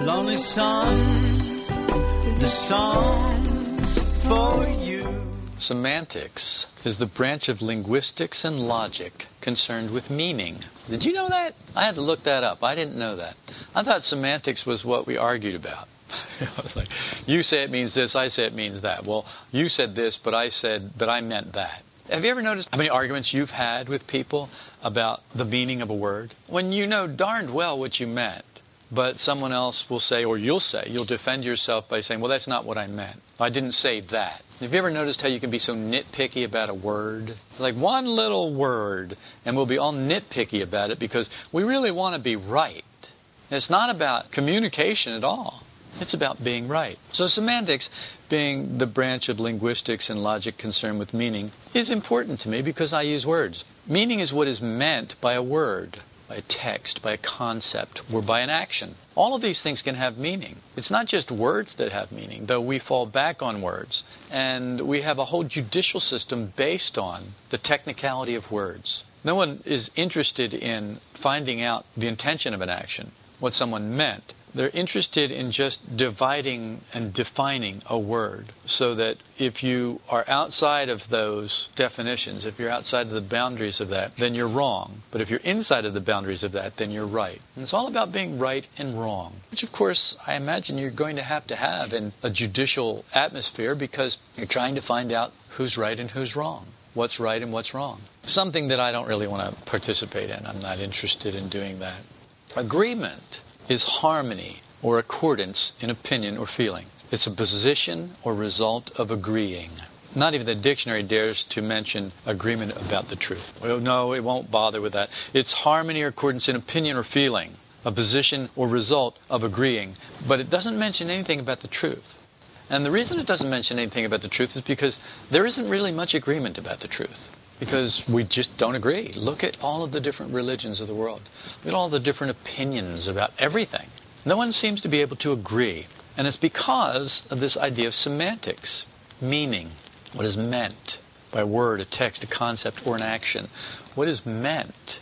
lonely the songs for you. Semantics is the branch of linguistics and logic concerned with meaning. Did you know that? I had to look that up. I didn't know that. I thought semantics was what we argued about. I was like, you say it means this, I say it means that. Well, you said this, but I said, but I meant that. Have you ever noticed how many arguments you've had with people about the meaning of a word? When you know darned well what you meant, but someone else will say, or you'll say, you'll defend yourself by saying, well, that's not what I meant. I didn't say that. Have you ever noticed how you can be so nitpicky about a word? Like one little word, and we'll be all nitpicky about it because we really want to be right. It's not about communication at all. It's about being right. So semantics, being the branch of linguistics and logic concerned with meaning, is important to me because I use words. Meaning is what is meant by a word, by a text, by a concept, or by an action. All of these things can have meaning. It's not just words that have meaning, though we fall back on words. And we have a whole judicial system based on the technicality of words. No one is interested in finding out the intention of an action, what someone meant. They're interested in just dividing and defining a word so that if you are outside of those definitions, if you're outside of the boundaries of that, then you're wrong. But if you're inside of the boundaries of that, then you're right. And it's all about being right and wrong, which of course I imagine you're going to have to have in a judicial atmosphere because you're trying to find out who's right and who's wrong, what's right and what's wrong. Something that I don't really want to participate in. I'm not interested in doing that. Agreement is harmony or accordance in opinion or feeling. It's a position or result of agreeing. Not even the dictionary dares to mention agreement about the truth. Well, no, it won't bother with that. It's harmony or accordance in opinion or feeling, a position or result of agreeing. But it doesn't mention anything about the truth. And the reason it doesn't mention anything about the truth is because there isn't really much agreement about the truth because we just don't agree. Look at all of the different religions of the world. Look at all the different opinions about everything. No one seems to be able to agree. And it's because of this idea of semantics, meaning, what is meant by a word, a text, a concept, or an action. What is meant?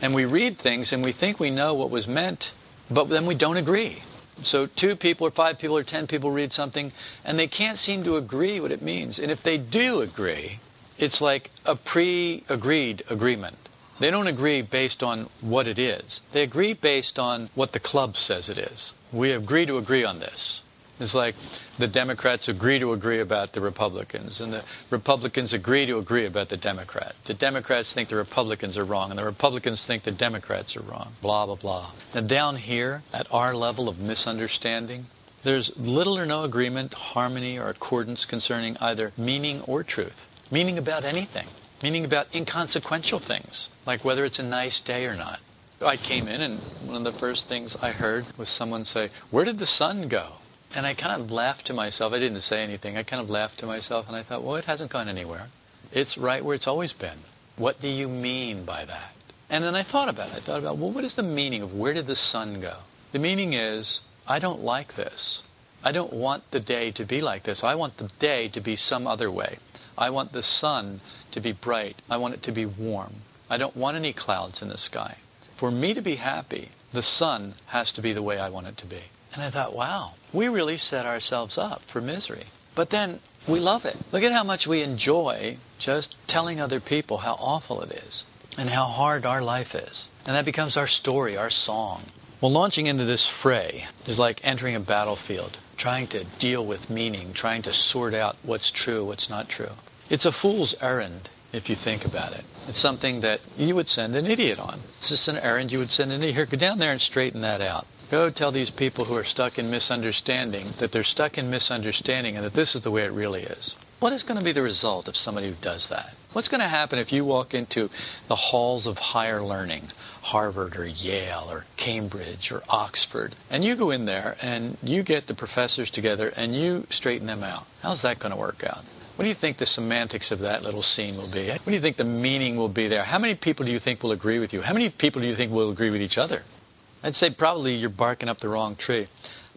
And we read things and we think we know what was meant, but then we don't agree. So two people or five people or ten people read something and they can't seem to agree what it means. And if they do agree, it's like a pre-agreed agreement. They don't agree based on what it is. They agree based on what the club says it is. We agree to agree on this. It's like the Democrats agree to agree about the Republicans, and the Republicans agree to agree about the Democrats. The Democrats think the Republicans are wrong, and the Republicans think the Democrats are wrong. Blah, blah, blah. Now, down here, at our level of misunderstanding, there's little or no agreement, harmony, or accordance concerning either meaning or truth meaning about anything, meaning about inconsequential things, like whether it's a nice day or not. I came in, and one of the first things I heard was someone say, Where did the sun go? And I kind of laughed to myself. I didn't say anything. I kind of laughed to myself, and I thought, Well, it hasn't gone anywhere. It's right where it's always been. What do you mean by that? And then I thought about it. I thought about, well, what is the meaning of where did the sun go? The meaning is, I don't like this. I don't want the day to be like this. I want the day to be some other way. I want the sun to be bright. I want it to be warm. I don't want any clouds in the sky. For me to be happy, the sun has to be the way I want it to be. And I thought, wow, we really set ourselves up for misery. But then we love it. Look at how much we enjoy just telling other people how awful it is and how hard our life is. And that becomes our story, our song. Well, launching into this fray is like entering a battlefield, trying to deal with meaning, trying to sort out what's true, what's not true. It's a fool's errand, if you think about it. It's something that you would send an idiot on. It's just an errand you would send an idiot. Here, go down there and straighten that out. Go tell these people who are stuck in misunderstanding that they're stuck in misunderstanding and that this is the way it really is. What is going to be the result of somebody who does that? What's going to happen if you walk into the halls of higher learning, Harvard or Yale or Cambridge or Oxford, and you go in there and you get the professors together and you straighten them out? How's that going to work out? What do you think the semantics of that little scene will be? What do you think the meaning will be there? How many people do you think will agree with you? How many people do you think will agree with each other? I'd say probably you're barking up the wrong tree.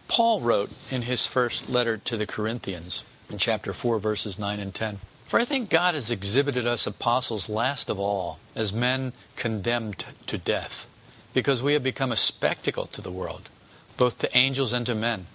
Paul wrote in his first letter to the Corinthians in chapter 4, verses 9 and 10 For I think God has exhibited us apostles last of all as men condemned to death, because we have become a spectacle to the world. both to angels and to men.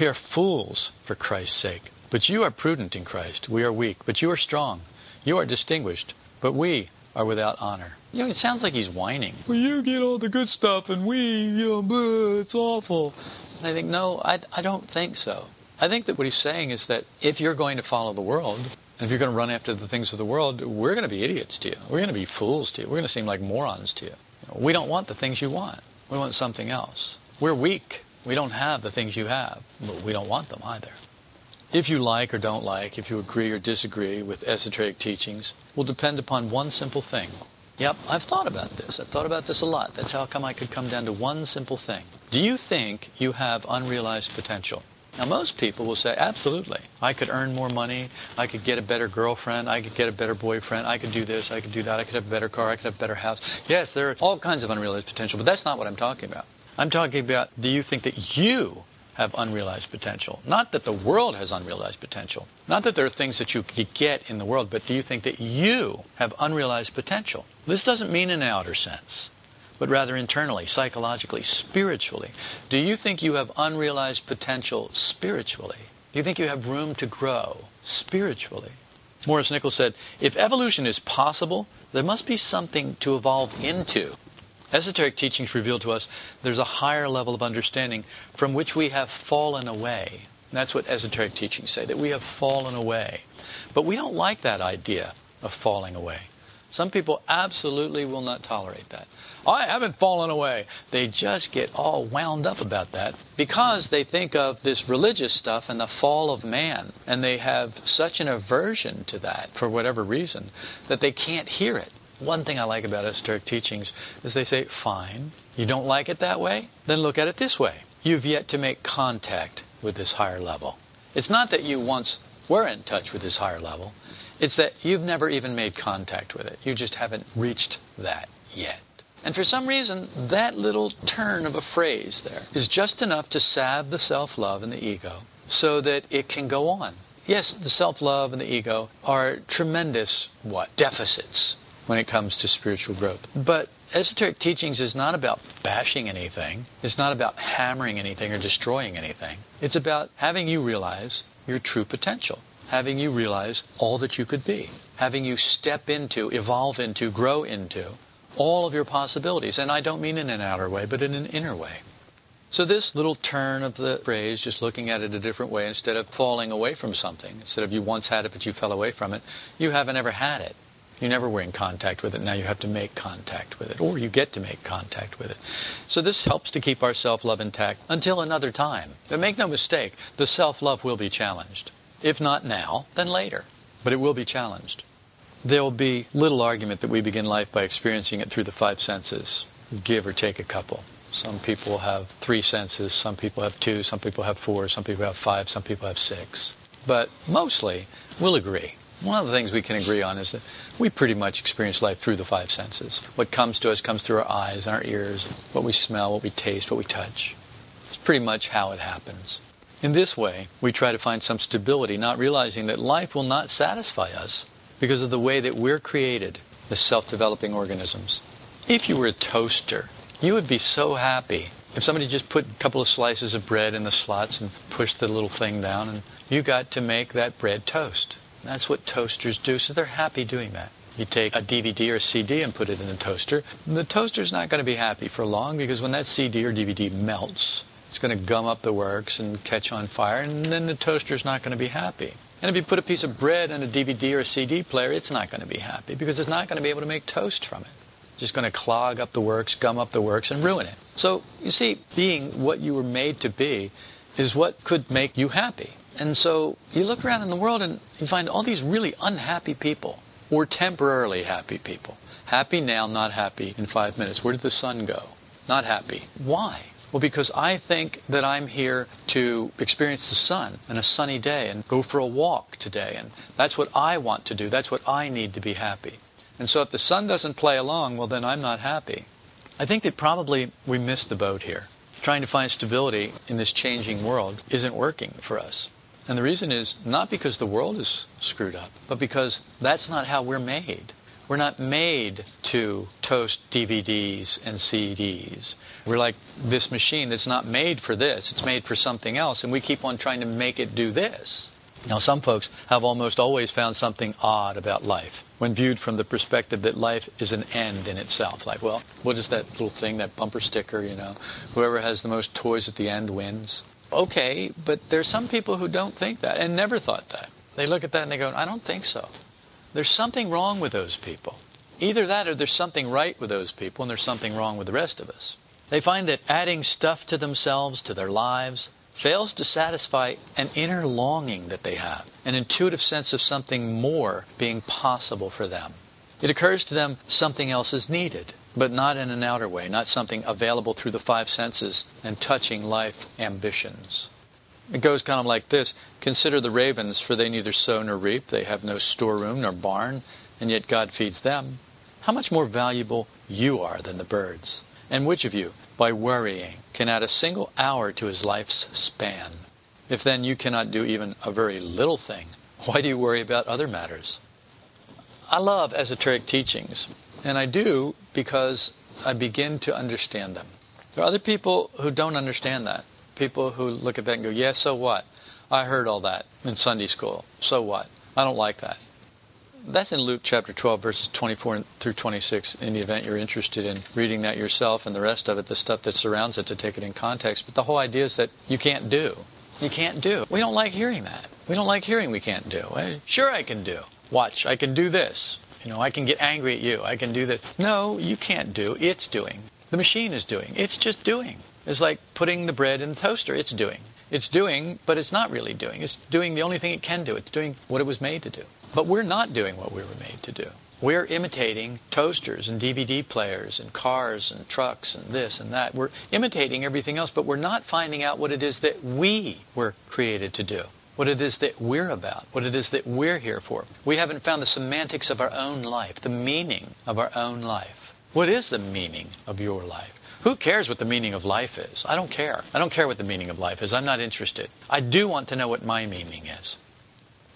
We are fools for Christ's sake. But you are prudent in Christ. We are weak, but you are strong. You are distinguished, but we are without honor. You know, it sounds like he's whining. Well, you get all the good stuff, and we, you know, it's awful. And I think, no, I, I don't think so. I think that what he's saying is that if you're going to follow the world, and if you're going to run after the things of the world, we're going to be idiots to you. We're going to be fools to you. We're going to seem like morons to you. you know, we don't want the things you want. We want something else. We're weak. We don't have the things you have, but we don't want them either. If you like or don't like, if you agree or disagree with esoteric teachings, will depend upon one simple thing. Yep, I've thought about this. I've thought about this a lot. That's how come I could come down to one simple thing. Do you think you have unrealized potential? Now, most people will say, absolutely. I could earn more money. I could get a better girlfriend. I could get a better boyfriend. I could do this. I could do that. I could have a better car. I could have a better house. Yes, there are all kinds of unrealized potential, but that's not what I'm talking about. I'm talking about do you think that you have unrealized potential? Not that the world has unrealized potential. Not that there are things that you could get in the world, but do you think that you have unrealized potential? This doesn't mean in an outer sense, but rather internally, psychologically, spiritually. Do you think you have unrealized potential spiritually? Do you think you have room to grow spiritually? Maurice Nichols said, if evolution is possible, there must be something to evolve into. Esoteric teachings reveal to us there's a higher level of understanding from which we have fallen away. That's what esoteric teachings say, that we have fallen away. But we don't like that idea of falling away. Some people absolutely will not tolerate that. I haven't fallen away. They just get all wound up about that because they think of this religious stuff and the fall of man. And they have such an aversion to that for whatever reason that they can't hear it. One thing I like about esoteric teachings is they say, fine, you don't like it that way? Then look at it this way. You've yet to make contact with this higher level. It's not that you once were in touch with this higher level. It's that you've never even made contact with it. You just haven't reached that yet. And for some reason, that little turn of a phrase there is just enough to salve the self-love and the ego so that it can go on. Yes, the self-love and the ego are tremendous, what, deficits when it comes to spiritual growth. But esoteric teachings is not about bashing anything. It's not about hammering anything or destroying anything. It's about having you realize your true potential, having you realize all that you could be, having you step into, evolve into, grow into all of your possibilities. And I don't mean in an outer way, but in an inner way. So this little turn of the phrase, just looking at it a different way, instead of falling away from something, instead of you once had it but you fell away from it, you haven't ever had it. You never were in contact with it. Now you have to make contact with it, or you get to make contact with it. So this helps to keep our self-love intact until another time. But make no mistake, the self-love will be challenged. If not now, then later. But it will be challenged. There will be little argument that we begin life by experiencing it through the five senses. Give or take a couple. Some people have three senses, some people have two, some people have four, some people have five, some people have six. But mostly, we'll agree one of the things we can agree on is that we pretty much experience life through the five senses. What comes to us comes through our eyes and our ears, what we smell, what we taste, what we touch. It's pretty much how it happens. In this way, we try to find some stability, not realizing that life will not satisfy us because of the way that we're created as self-developing organisms. If you were a toaster, you would be so happy if somebody just put a couple of slices of bread in the slots and pushed the little thing down and you got to make that bread toast. That's what toasters do, so they're happy doing that. You take a DVD or a CD and put it in the toaster. The toaster's not going to be happy for long because when that CD or DVD melts, it's going to gum up the works and catch on fire, and then the toaster's not going to be happy. And if you put a piece of bread in a DVD or a CD player, it's not going to be happy because it's not going to be able to make toast from it. It's just going to clog up the works, gum up the works, and ruin it. So, you see, being what you were made to be is what could make you happy. And so you look around in the world and you find all these really unhappy people, or temporarily happy people. Happy now, not happy in five minutes. Where did the sun go? Not happy. Why? Well, because I think that I'm here to experience the sun and a sunny day and go for a walk today. And that's what I want to do. That's what I need to be happy. And so if the sun doesn't play along, well, then I'm not happy. I think that probably we missed the boat here. Trying to find stability in this changing world isn't working for us. And the reason is not because the world is screwed up, but because that's not how we're made. We're not made to toast DVDs and CDs. We're like this machine that's not made for this, it's made for something else, and we keep on trying to make it do this. Now, some folks have almost always found something odd about life when viewed from the perspective that life is an end in itself. Like, well, what is that little thing, that bumper sticker, you know? Whoever has the most toys at the end wins. Okay, but there's some people who don't think that and never thought that. They look at that and they go, I don't think so. There's something wrong with those people. Either that or there's something right with those people and there's something wrong with the rest of us. They find that adding stuff to themselves, to their lives, fails to satisfy an inner longing that they have, an intuitive sense of something more being possible for them. It occurs to them something else is needed, but not in an outer way, not something available through the five senses and touching life ambitions. It goes kind of like this Consider the ravens, for they neither sow nor reap, they have no storeroom nor barn, and yet God feeds them. How much more valuable you are than the birds? And which of you, by worrying, can add a single hour to his life's span? If then you cannot do even a very little thing, why do you worry about other matters? I love esoteric teachings, and I do because I begin to understand them. There are other people who don't understand that people who look at that and go, yeah, so what? I heard all that in Sunday school. So what? I don't like that. That's in Luke chapter 12, verses 24 through 26, in the event you're interested in reading that yourself and the rest of it, the stuff that surrounds it, to take it in context. But the whole idea is that you can't do. You can't do. We don't like hearing that. We don't like hearing we can't do. Sure, I can do. Watch, I can do this. You know, I can get angry at you. I can do this. No, you can't do. It's doing. The machine is doing. It's just doing. It's like putting the bread in the toaster. It's doing. It's doing, but it's not really doing. It's doing the only thing it can do. It's doing what it was made to do. But we're not doing what we were made to do. We're imitating toasters and DVD players and cars and trucks and this and that. We're imitating everything else, but we're not finding out what it is that we were created to do. What it is that we're about, what it is that we're here for. We haven't found the semantics of our own life, the meaning of our own life. What is the meaning of your life? Who cares what the meaning of life is? I don't care. I don't care what the meaning of life is. I'm not interested. I do want to know what my meaning is.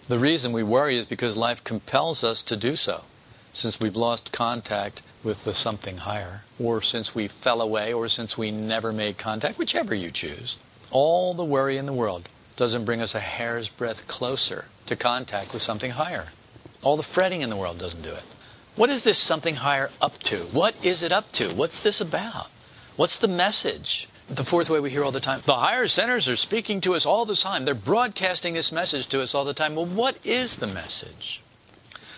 The reason we worry is because life compels us to do so. Since we've lost contact with the something higher, or since we fell away, or since we never made contact, whichever you choose, all the worry in the world doesn't bring us a hair's breadth closer to contact with something higher. All the fretting in the world doesn't do it. What is this something higher up to? What is it up to? What's this about? What's the message? The fourth way we hear all the time the higher centers are speaking to us all the time. They're broadcasting this message to us all the time. Well, what is the message?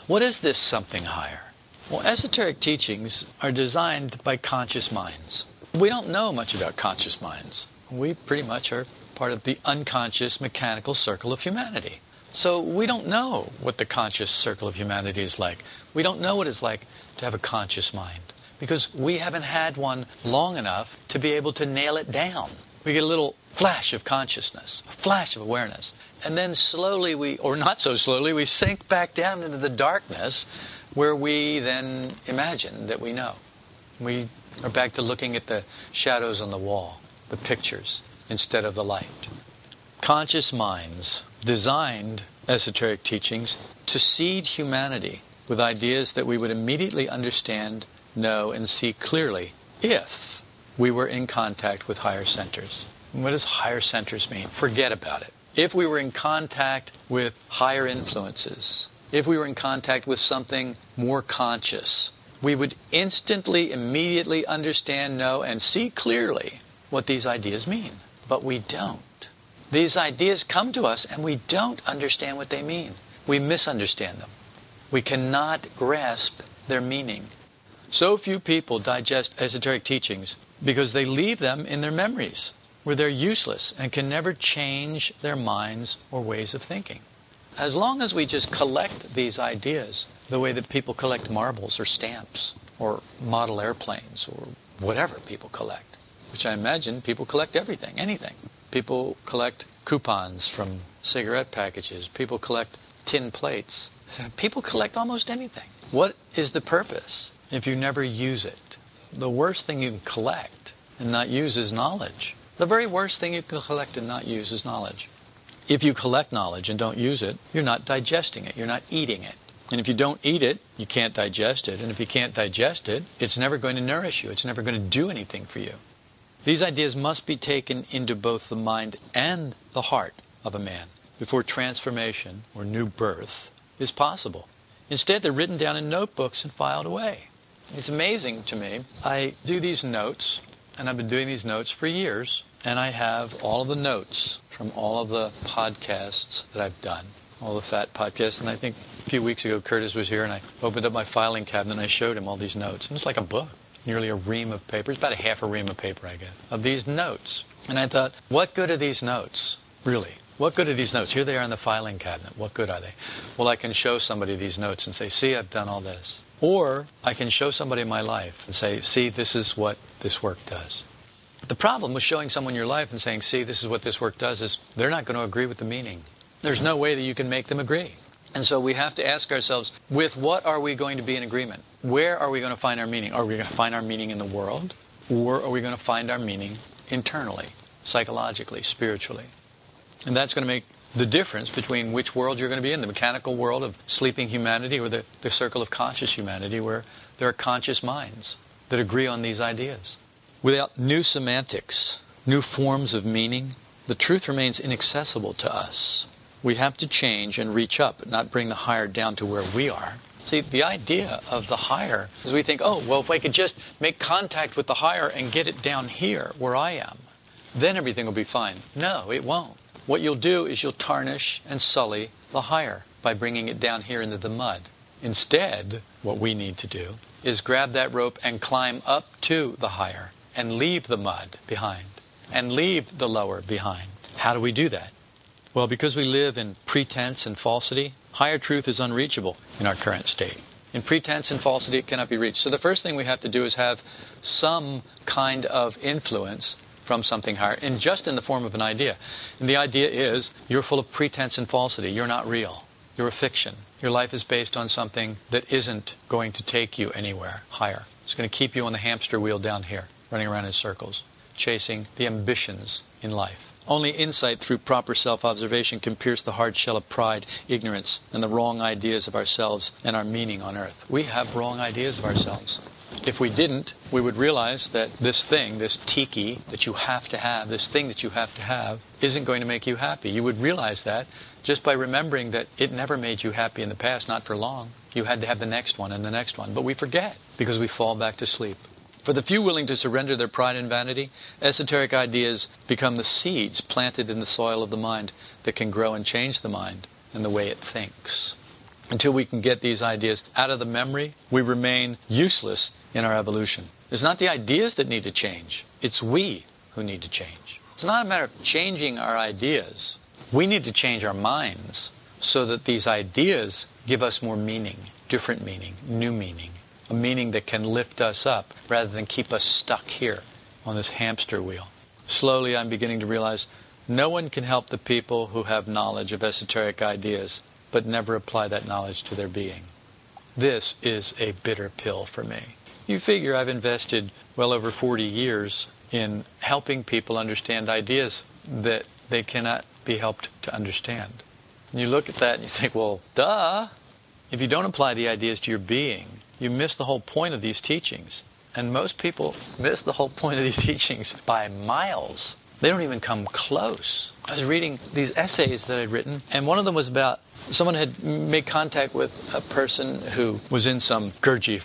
What is this something higher? Well, esoteric teachings are designed by conscious minds. We don't know much about conscious minds. We pretty much are part of the unconscious mechanical circle of humanity. So we don't know what the conscious circle of humanity is like. We don't know what it's like to have a conscious mind because we haven't had one long enough to be able to nail it down. We get a little flash of consciousness, a flash of awareness, and then slowly we, or not so slowly, we sink back down into the darkness where we then imagine that we know. We are back to looking at the shadows on the wall, the pictures, instead of the light. Conscious minds designed esoteric teachings to seed humanity with ideas that we would immediately understand know, and see clearly if we were in contact with higher centers. What does higher centers mean? Forget about it. If we were in contact with higher influences, if we were in contact with something more conscious, we would instantly, immediately understand, know, and see clearly what these ideas mean. But we don't. These ideas come to us and we don't understand what they mean. We misunderstand them. We cannot grasp their meaning. So few people digest esoteric teachings because they leave them in their memories, where they're useless and can never change their minds or ways of thinking. As long as we just collect these ideas the way that people collect marbles or stamps or model airplanes or whatever people collect, which I imagine people collect everything, anything. People collect coupons from cigarette packages. People collect tin plates. People collect almost anything. What is the purpose? if you never use it. The worst thing you can collect and not use is knowledge. The very worst thing you can collect and not use is knowledge. If you collect knowledge and don't use it, you're not digesting it, you're not eating it. And if you don't eat it, you can't digest it. And if you can't digest it, it's never going to nourish you. It's never going to do anything for you. These ideas must be taken into both the mind and the heart of a man before transformation or new birth is possible. Instead, they're written down in notebooks and filed away. It's amazing to me. I do these notes, and I've been doing these notes for years, and I have all of the notes from all of the podcasts that I've done, all the fat podcasts. And I think a few weeks ago, Curtis was here, and I opened up my filing cabinet and I showed him all these notes. And it's like a book, nearly a ream of paper. It's about a half a ream of paper, I guess, of these notes. And I thought, what good are these notes, really? What good are these notes? Here they are in the filing cabinet. What good are they? Well, I can show somebody these notes and say, see, I've done all this. Or I can show somebody my life and say, see, this is what this work does. The problem with showing someone your life and saying, see, this is what this work does, is they're not going to agree with the meaning. There's no way that you can make them agree. And so we have to ask ourselves, with what are we going to be in agreement? Where are we going to find our meaning? Are we going to find our meaning in the world? Or are we going to find our meaning internally, psychologically, spiritually? And that's going to make the difference between which world you're going to be in the mechanical world of sleeping humanity or the, the circle of conscious humanity where there are conscious minds that agree on these ideas. Without new semantics, new forms of meaning, the truth remains inaccessible to us. We have to change and reach up, not bring the higher down to where we are. See, the idea of the higher is we think, oh, well, if I could just make contact with the higher and get it down here where I am, then everything will be fine. No, it won't. What you'll do is you'll tarnish and sully the higher by bringing it down here into the mud. Instead, what we need to do is grab that rope and climb up to the higher and leave the mud behind and leave the lower behind. How do we do that? Well, because we live in pretense and falsity, higher truth is unreachable in our current state. In pretense and falsity, it cannot be reached. So the first thing we have to do is have some kind of influence from something higher, and just in the form of an idea. And the idea is you're full of pretense and falsity. You're not real. You're a fiction. Your life is based on something that isn't going to take you anywhere higher. It's going to keep you on the hamster wheel down here, running around in circles, chasing the ambitions in life. Only insight through proper self observation can pierce the hard shell of pride, ignorance, and the wrong ideas of ourselves and our meaning on earth. We have wrong ideas of ourselves. If we didn't, we would realize that this thing, this tiki that you have to have, this thing that you have to have, isn't going to make you happy. You would realize that just by remembering that it never made you happy in the past, not for long. You had to have the next one and the next one. But we forget because we fall back to sleep. For the few willing to surrender their pride and vanity, esoteric ideas become the seeds planted in the soil of the mind that can grow and change the mind and the way it thinks. Until we can get these ideas out of the memory, we remain useless in our evolution. It's not the ideas that need to change, it's we who need to change. It's not a matter of changing our ideas. We need to change our minds so that these ideas give us more meaning, different meaning, new meaning, a meaning that can lift us up rather than keep us stuck here on this hamster wheel. Slowly, I'm beginning to realize no one can help the people who have knowledge of esoteric ideas but never apply that knowledge to their being. This is a bitter pill for me. You figure I've invested well over 40 years in helping people understand ideas that they cannot be helped to understand. And you look at that and you think, well, duh. If you don't apply the ideas to your being, you miss the whole point of these teachings. And most people miss the whole point of these teachings by miles. They don't even come close. I was reading these essays that I'd written, and one of them was about someone had made contact with a person who was in some Gurdjieff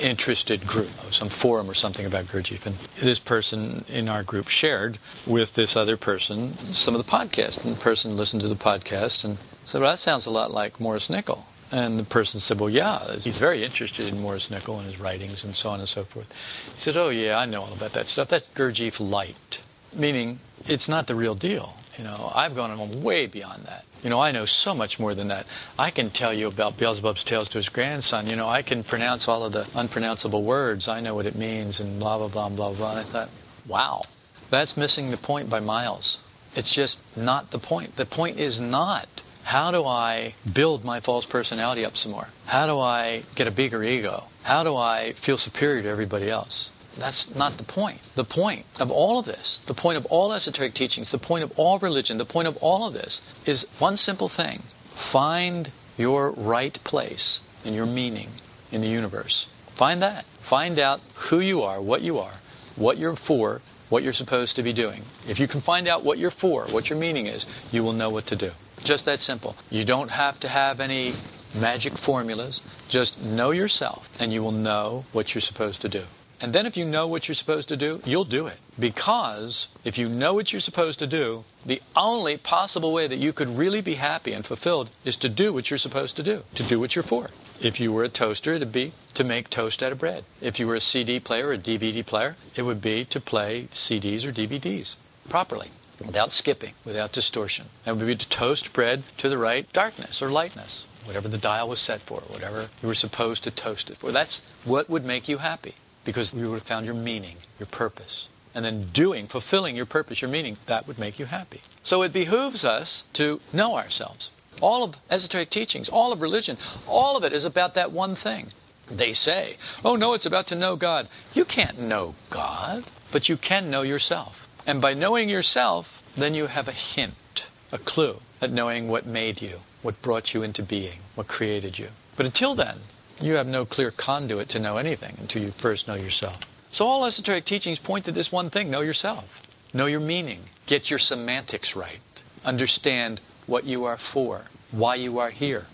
interested group, some forum or something about Gurdjieff. And this person in our group shared with this other person some of the podcast. And the person listened to the podcast and said, Well, that sounds a lot like Maurice Nicoll. And the person said, Well, yeah, he's very interested in Maurice Nicoll and his writings and so on and so forth. He said, Oh, yeah, I know all about that stuff. That's Gurdjieff light, meaning it's not the real deal. You know, I've gone on way beyond that. You know, I know so much more than that. I can tell you about Beelzebub's tales to his grandson. You know, I can pronounce all of the unpronounceable words. I know what it means and blah, blah, blah, blah, blah. And I thought, wow, that's missing the point by miles. It's just not the point. The point is not how do I build my false personality up some more? How do I get a bigger ego? How do I feel superior to everybody else? That's not the point. The point of all of this, the point of all esoteric teachings, the point of all religion, the point of all of this is one simple thing. Find your right place and your meaning in the universe. Find that. Find out who you are, what you are, what you're for, what you're supposed to be doing. If you can find out what you're for, what your meaning is, you will know what to do. Just that simple. You don't have to have any magic formulas. Just know yourself, and you will know what you're supposed to do. And then if you know what you're supposed to do, you'll do it. Because if you know what you're supposed to do, the only possible way that you could really be happy and fulfilled is to do what you're supposed to do, to do what you're for. If you were a toaster, it'd be to make toast out of bread. If you were a CD player or a DVD player, it would be to play CDs or DVDs properly, without skipping, without distortion. It would be to toast bread to the right darkness or lightness, whatever the dial was set for, whatever you were supposed to toast it for. That's what would make you happy because you would have found your meaning, your purpose. And then doing, fulfilling your purpose, your meaning, that would make you happy. So it behooves us to know ourselves. All of esoteric teachings, all of religion, all of it is about that one thing. They say, oh no, it's about to know God. You can't know God, but you can know yourself. And by knowing yourself, then you have a hint, a clue at knowing what made you, what brought you into being, what created you. But until then, you have no clear conduit to know anything until you first know yourself. So all esoteric teachings point to this one thing know yourself. Know your meaning. Get your semantics right. Understand what you are for, why you are here.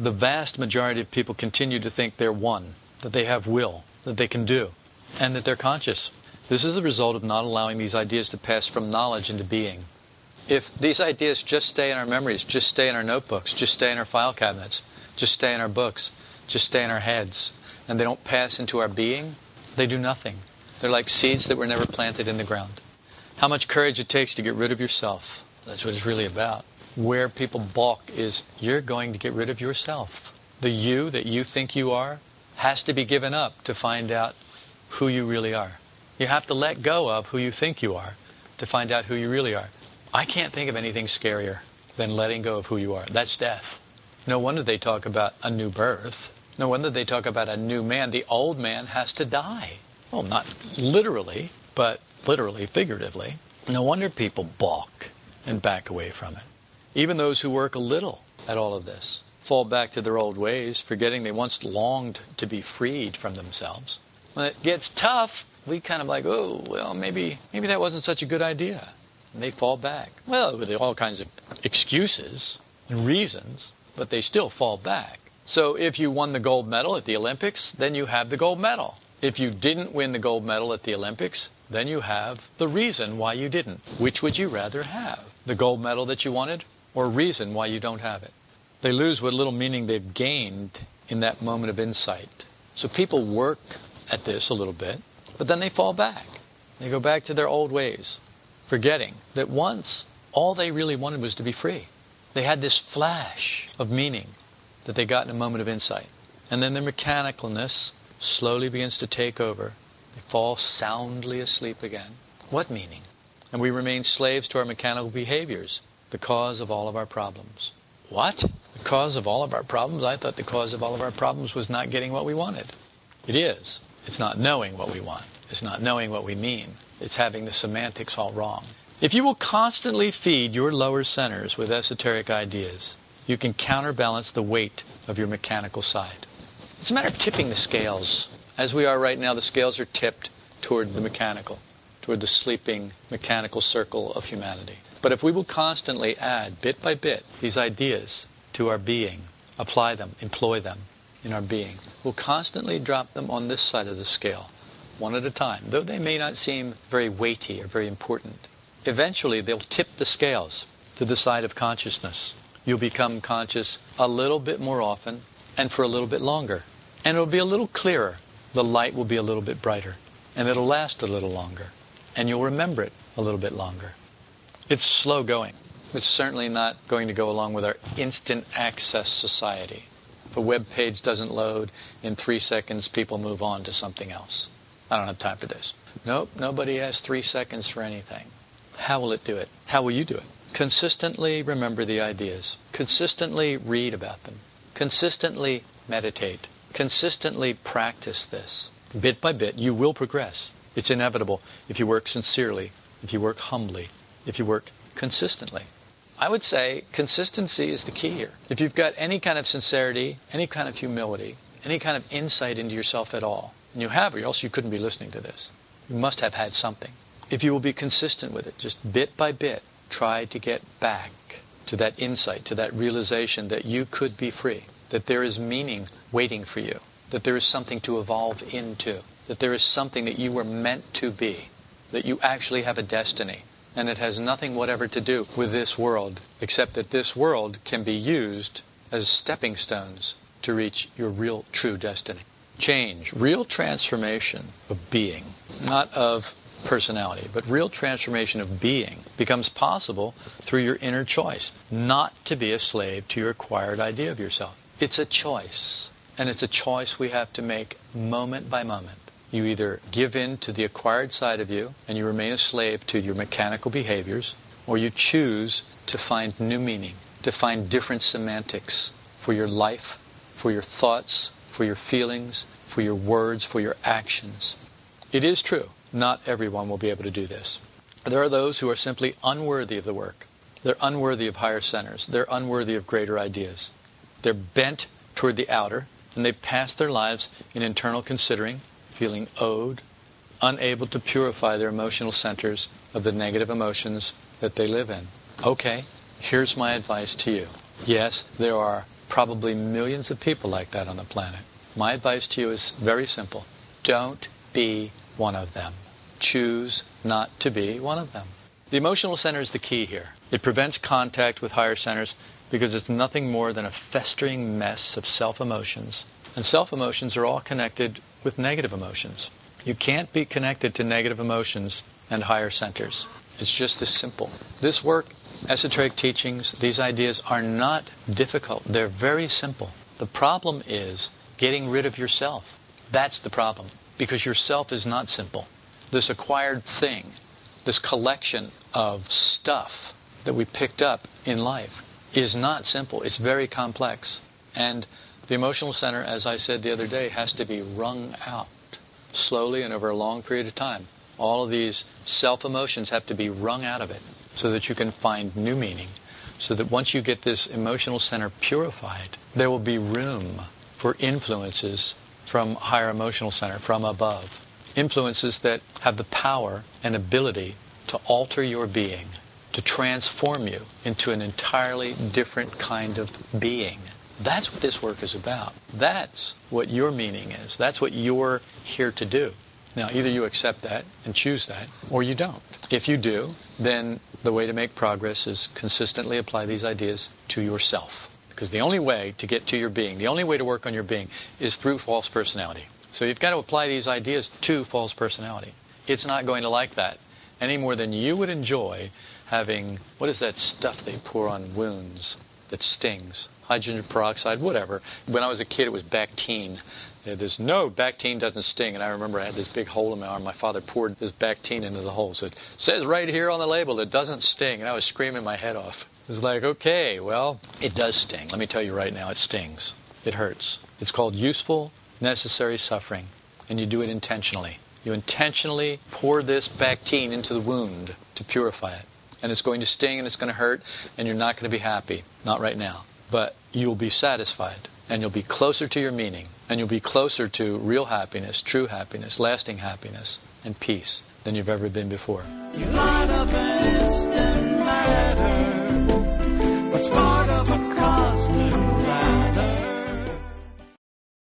The vast majority of people continue to think they're one, that they have will, that they can do, and that they're conscious. This is the result of not allowing these ideas to pass from knowledge into being. If these ideas just stay in our memories, just stay in our notebooks, just stay in our file cabinets, just stay in our books, just stay in our heads, and they don't pass into our being, they do nothing. They're like seeds that were never planted in the ground. How much courage it takes to get rid of yourself. That's what it's really about. Where people balk is you're going to get rid of yourself. The you that you think you are has to be given up to find out who you really are. You have to let go of who you think you are to find out who you really are. I can't think of anything scarier than letting go of who you are. That's death. No wonder they talk about a new birth. No wonder they talk about a new man. The old man has to die. Well, not literally, but literally, figuratively. No wonder people balk and back away from it. Even those who work a little at all of this fall back to their old ways, forgetting they once longed to be freed from themselves. When it gets tough, we kind of like, oh, well, maybe maybe that wasn't such a good idea. And they fall back. Well, with all kinds of excuses and reasons, but they still fall back. So if you won the gold medal at the Olympics, then you have the gold medal. If you didn't win the gold medal at the Olympics, then you have the reason why you didn't. Which would you rather have? The gold medal that you wanted or reason why you don't have it? They lose what little meaning they've gained in that moment of insight. So people work at this a little bit, but then they fall back. They go back to their old ways, forgetting that once all they really wanted was to be free. They had this flash of meaning that they got in a moment of insight. And then their mechanicalness slowly begins to take over. They fall soundly asleep again. What meaning? And we remain slaves to our mechanical behaviors, the cause of all of our problems. What? The cause of all of our problems? I thought the cause of all of our problems was not getting what we wanted. It is. It's not knowing what we want. It's not knowing what we mean. It's having the semantics all wrong. If you will constantly feed your lower centers with esoteric ideas, you can counterbalance the weight of your mechanical side. It's a matter of tipping the scales. As we are right now, the scales are tipped toward the mechanical, toward the sleeping mechanical circle of humanity. But if we will constantly add, bit by bit, these ideas to our being, apply them, employ them in our being, we'll constantly drop them on this side of the scale, one at a time, though they may not seem very weighty or very important. Eventually, they'll tip the scales to the side of consciousness you'll become conscious a little bit more often and for a little bit longer. And it'll be a little clearer. The light will be a little bit brighter. And it'll last a little longer. And you'll remember it a little bit longer. It's slow going. It's certainly not going to go along with our instant access society. A web page doesn't load, in three seconds people move on to something else. I don't have time for this. Nope, nobody has three seconds for anything. How will it do it? How will you do it? Consistently remember the ideas. Consistently read about them. Consistently meditate. Consistently practice this. Bit by bit, you will progress. It's inevitable if you work sincerely, if you work humbly, if you work consistently. I would say consistency is the key here. If you've got any kind of sincerity, any kind of humility, any kind of insight into yourself at all, and you have, or else you couldn't be listening to this. You must have had something. If you will be consistent with it, just bit by bit, try to get back to that insight, to that realization that you could be free, that there is meaning waiting for you, that there is something to evolve into, that there is something that you were meant to be, that you actually have a destiny. And it has nothing whatever to do with this world, except that this world can be used as stepping stones to reach your real true destiny. Change, real transformation of being, not of personality, but real transformation of being becomes possible through your inner choice, not to be a slave to your acquired idea of yourself. It's a choice, and it's a choice we have to make moment by moment. You either give in to the acquired side of you and you remain a slave to your mechanical behaviors, or you choose to find new meaning, to find different semantics for your life, for your thoughts, for your feelings, for your words, for your actions. It is true not everyone will be able to do this. There are those who are simply unworthy of the work. They're unworthy of higher centers. They're unworthy of greater ideas. They're bent toward the outer, and they pass their lives in internal considering, feeling owed, unable to purify their emotional centers of the negative emotions that they live in. Okay, here's my advice to you. Yes, there are probably millions of people like that on the planet. My advice to you is very simple. Don't be one of them. Choose not to be one of them. The emotional center is the key here. It prevents contact with higher centers because it's nothing more than a festering mess of self emotions. And self emotions are all connected with negative emotions. You can't be connected to negative emotions and higher centers. It's just this simple. This work, esoteric teachings, these ideas are not difficult. They're very simple. The problem is getting rid of yourself. That's the problem because yourself is not simple. This acquired thing, this collection of stuff that we picked up in life is not simple. It's very complex. And the emotional center, as I said the other day, has to be wrung out slowly and over a long period of time. All of these self emotions have to be wrung out of it so that you can find new meaning. So that once you get this emotional center purified, there will be room for influences from higher emotional center, from above. Influences that have the power and ability to alter your being, to transform you into an entirely different kind of being. That's what this work is about. That's what your meaning is. That's what you're here to do. Now, either you accept that and choose that, or you don't. If you do, then the way to make progress is consistently apply these ideas to yourself. Because the only way to get to your being, the only way to work on your being, is through false personality. So you've got to apply these ideas to false personality. It's not going to like that any more than you would enjoy having, what is that stuff they pour on wounds that stings? Hydrogen peroxide, whatever. When I was a kid, it was Bactine. There's no Bactine doesn't sting, and I remember I had this big hole in my arm. My father poured this Bactine into the hole. So it says right here on the label, it doesn't sting, and I was screaming my head off. It's like, okay, well, it does sting. Let me tell you right now, it stings. It hurts. It's called useful, necessary suffering, and you do it intentionally. You intentionally pour this Bactine into the wound to purify it. And it's going to sting and it's going to hurt, and you're not going to be happy. Not right now. But you'll be satisfied, and you'll be closer to your meaning, and you'll be closer to real happiness, true happiness, lasting happiness, and peace than you've ever been before. You